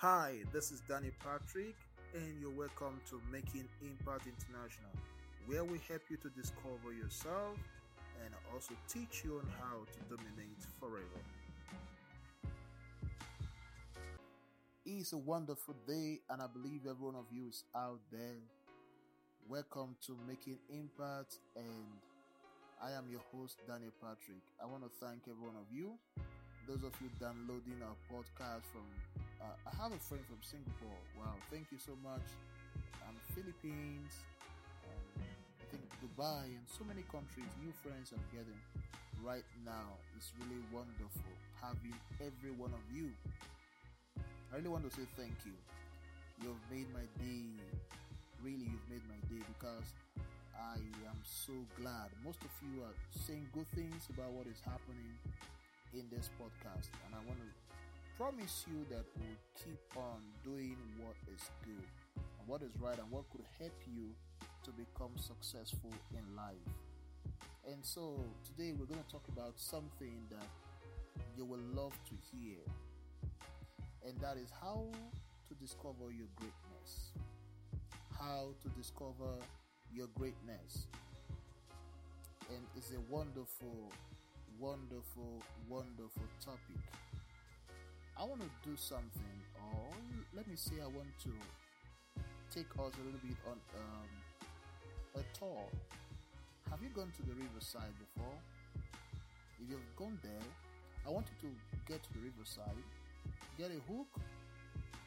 Hi, this is Danny Patrick, and you're welcome to Making Impact International, where we help you to discover yourself and also teach you on how to dominate forever. It's a wonderful day, and I believe every one of you is out there. Welcome to Making Impact, and I am your host, Daniel Patrick. I want to thank every one of you, those of you downloading our podcast from. Uh, I have a friend from Singapore. Wow, thank you so much. Um, Philippines, um, I think Dubai, and so many countries. New friends I'm getting right now. It's really wonderful having every one of you. I really want to say thank you. You've made my day. Really, you've made my day because I am so glad. Most of you are saying good things about what is happening in this podcast, and I want to promise you that we'll keep on doing what is good and what is right and what could help you to become successful in life. And so today we're going to talk about something that you will love to hear, and that is how to discover your greatness. How to discover your greatness. And it's a wonderful, wonderful, wonderful topic. I want to do something, or let me say, I want to take us a little bit on um, a tour. Have you gone to the riverside before? If you've gone there, I want you to get to the riverside, get a hook,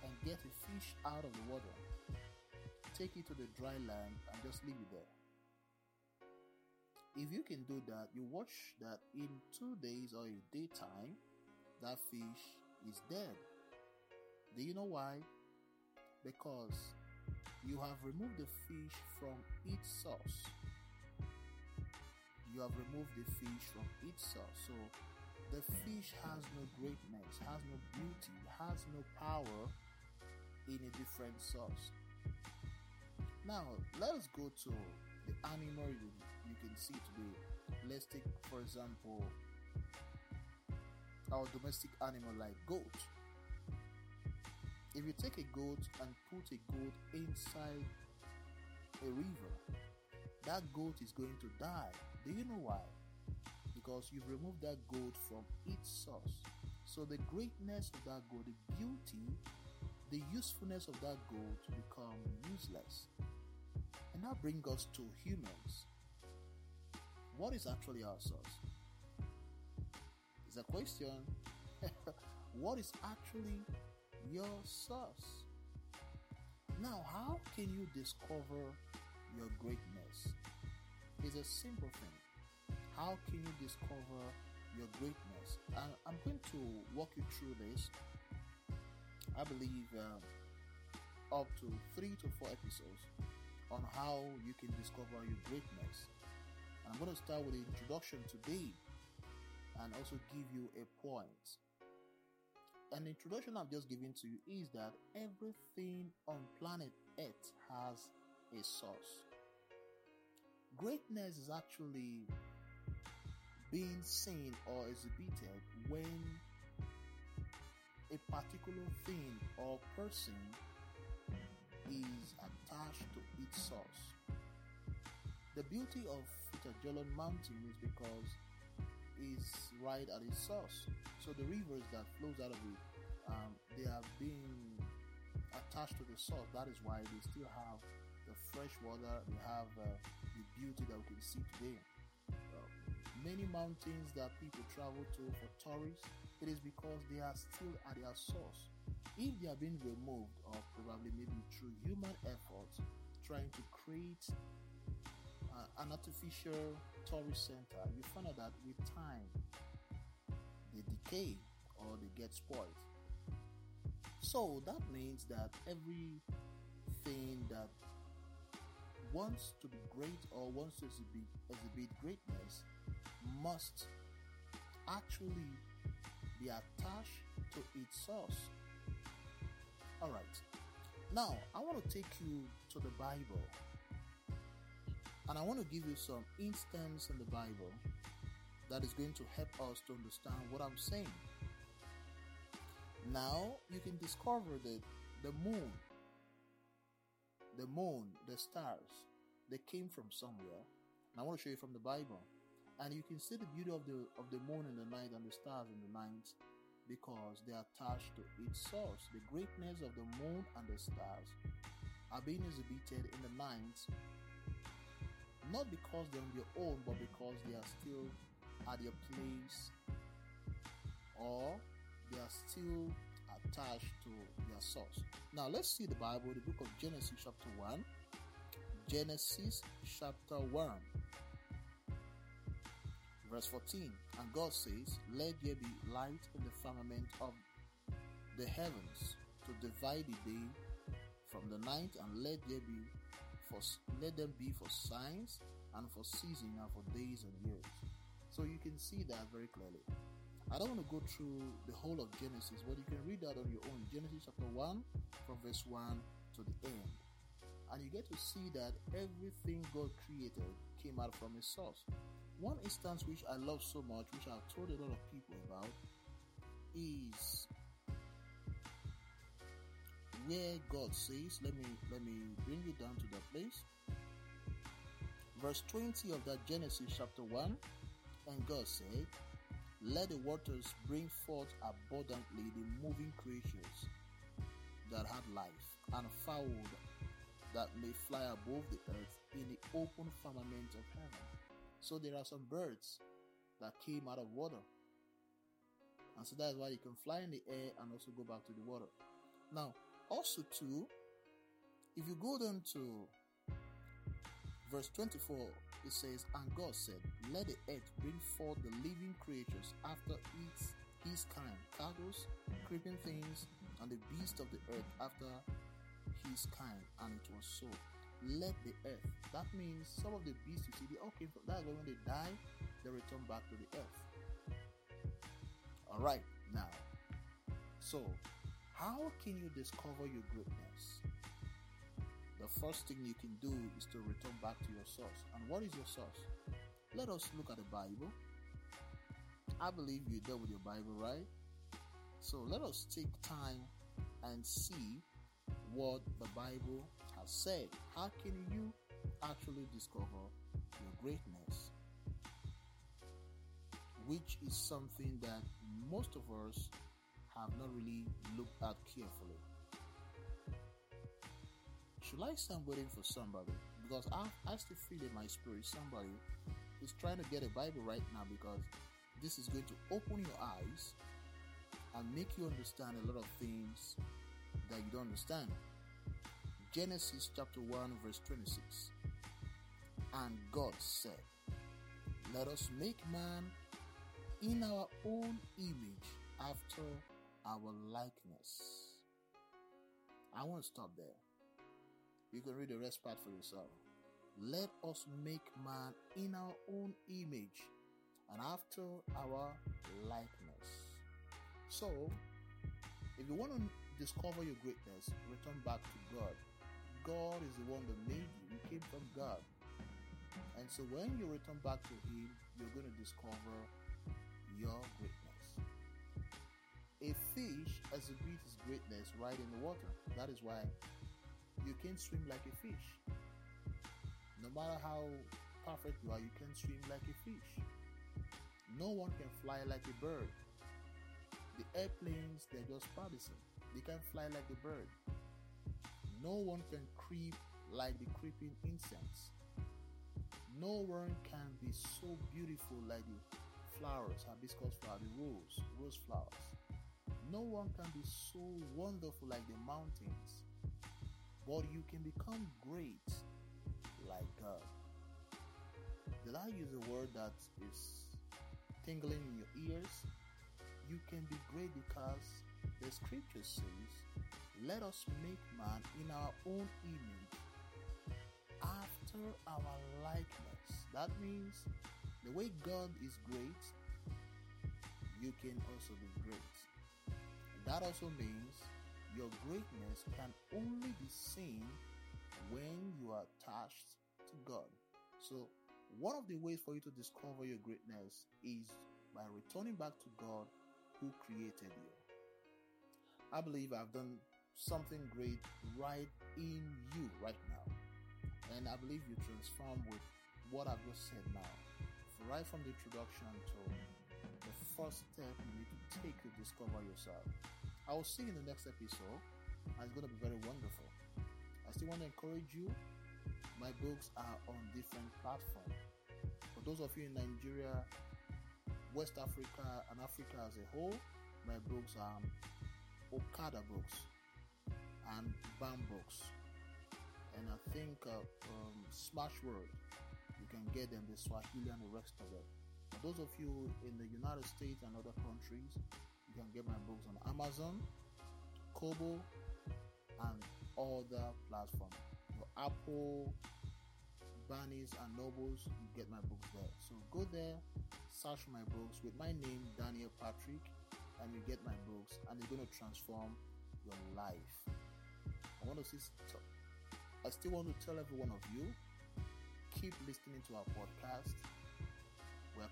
and get a fish out of the water take it to the dry land and just leave it there. If you can do that, you watch that in two days or a daytime, that fish is dead. Do you know why? Because you have removed the fish from its source. You have removed the fish from its source. So the fish has no greatness, has no beauty, has no power in a different source. Now, let us go to the animal you, you can see today. Let's take, for example, our domestic animal like goat. If you take a goat and put a goat inside a river, that goat is going to die. Do you know why? Because you've removed that goat from its source. So the greatness of that goat, the beauty, the usefulness of that goat become useless. That brings us to humans. What is actually our source? It's a question. what is actually your source? Now, how can you discover your greatness? It's a simple thing. How can you discover your greatness? And I'm going to walk you through this. I believe uh, up to three to four episodes on how you can discover your greatness. I'm going to start with the introduction today and also give you a point. An introduction I'm just giving to you is that everything on planet Earth has a source. Greatness is actually being seen or exhibited when a particular thing or person is attached to its source. The beauty of Fouta Djallon Mountain is because it's right at its source. So the rivers that flows out of it, um, they have been attached to the source. That is why they still have the fresh water. They have uh, the beauty that we can see today. Uh, many mountains that people travel to for tourists, it is because they are still at their source. If they are being removed or probably maybe through human efforts trying to create uh, an artificial tourist center you find out that with time they decay or they get spoiled. So that means that everything that wants to be great or wants to exhibit, exhibit greatness must actually be attached to its source all right. Now, I want to take you to the Bible. And I want to give you some instance in the Bible that is going to help us to understand what I'm saying. Now you can discover that the moon. The moon, the stars, they came from somewhere. And I want to show you from the Bible. And you can see the beauty of the of the moon in the night and the stars in the night because they are attached to its source. The greatness of the moon and the stars are being exhibited in the night, not because they're on their own, but because they are still at their place or they are still attached to their source. Now let's see the Bible, the book of Genesis, chapter 1. Genesis chapter 1, verse 14. And God says, Let there be light in the firmament of the heavens to divide the day from the night, and let there be for let them be for signs and for season and for days and years. So you can see that very clearly. I don't want to go through the whole of Genesis, but you can read that on your own. Genesis chapter 1 from verse 1 to the end. And you get to see that everything God created came out from His source. One instance which I love so much, which I've told a lot of people about, is where God says, let me let me bring you down to that place. Verse 20 of that Genesis chapter 1, and God said, let the waters bring forth abundantly the moving creatures that had life, and fowl that may fly above the earth in the open firmament of heaven. So there are some birds that came out of water. And so that is why you can fly in the air and also go back to the water. Now, also too, if you go down to verse 24, it says, And God said, Let the earth bring forth the living creatures after its his kind, cattle, creeping things, and the beasts of the earth after his kind. And it was so. Let the earth. That means some of the beasts you see, they all came from that's when they die, they return back to the earth. Alright, now. So, how can you discover your greatness? the first thing you can do is to return back to your source. And what is your source? Let us look at the Bible. I believe you dealt with your Bible, right? So let us take time and see what the Bible has said. How can you actually discover your greatness? Which is something that most of us have not really looked at carefully should I stand waiting for somebody? Because I, I still feel in my spirit somebody is trying to get a Bible right now because this is going to open your eyes and make you understand a lot of things that you don't understand. Genesis chapter 1, verse 26. And God said, Let us make man in our own image after our likeness. I won't stop there. You can read the rest part for yourself. Let us make man in our own image and after our likeness. So, if you want to discover your greatness, return back to God. God is the one that made you. You came from God. And so when you return back to Him, you're going to discover your greatness. A fish has exhibits its greatness right in the water. That is why you can't swim like a fish. No matter how perfect you are, you can't swim like a fish. No one can fly like a bird. The airplanes, they're just partisan. They can't fly like a bird. No one can creep like the creeping insects. No one can be so beautiful like the flowers, hibiscus flowers, the rose, rose flowers. No one can be so wonderful like the mountains, but you can become great like God. Did I use a word that is tingling in your ears? You can be great because the scripture says, Let us make man in our own image after our likeness. That means the way God is great, you can also be great. That also means your greatness can only be seen when you are attached to God. So, one of the ways for you to discover your greatness is by returning back to God who created you. I believe I've done something great right in you right now. And I believe you transform with what I've just said now. Right from the introduction to the first step you need to take to discover yourself. I will see you in the next episode, and it's going to be very wonderful. I still want to encourage you. My books are on different platforms. For those of you in Nigeria, West Africa, and Africa as a whole, my books are um, Okada books and BAM books. And I think uh, um, you can get them, the Swahili and the rest of it. For those of you in the United States and other countries, you can get my books on Amazon, Kobo, and other platforms. For Apple, Barnes and Nobles, you get my books there. So go there, search my books with my name, Daniel Patrick, and you get my books, and it's going to transform your life. I want to see. I still want to tell every one of you keep listening to our podcast. We're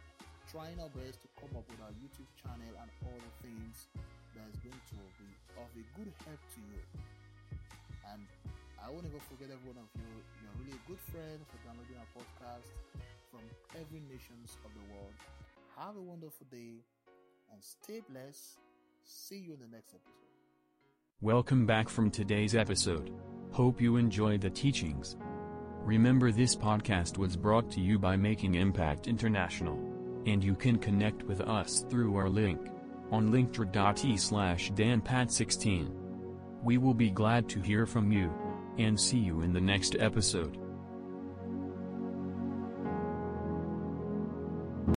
trying our best to come up with our YouTube channel and all the things that is going to be of a good help to you. And I won't ever forget every one of you. You're really a good friend for downloading our podcast from every nations of the world. Have a wonderful day and stay blessed. See you in the next episode. Welcome back from today's episode. Hope you enjoyed the teachings. Remember this podcast was brought to you by Making Impact International. And you can connect with us through our link on linktree.e slash danpat16. We will be glad to hear from you and see you in the next episode.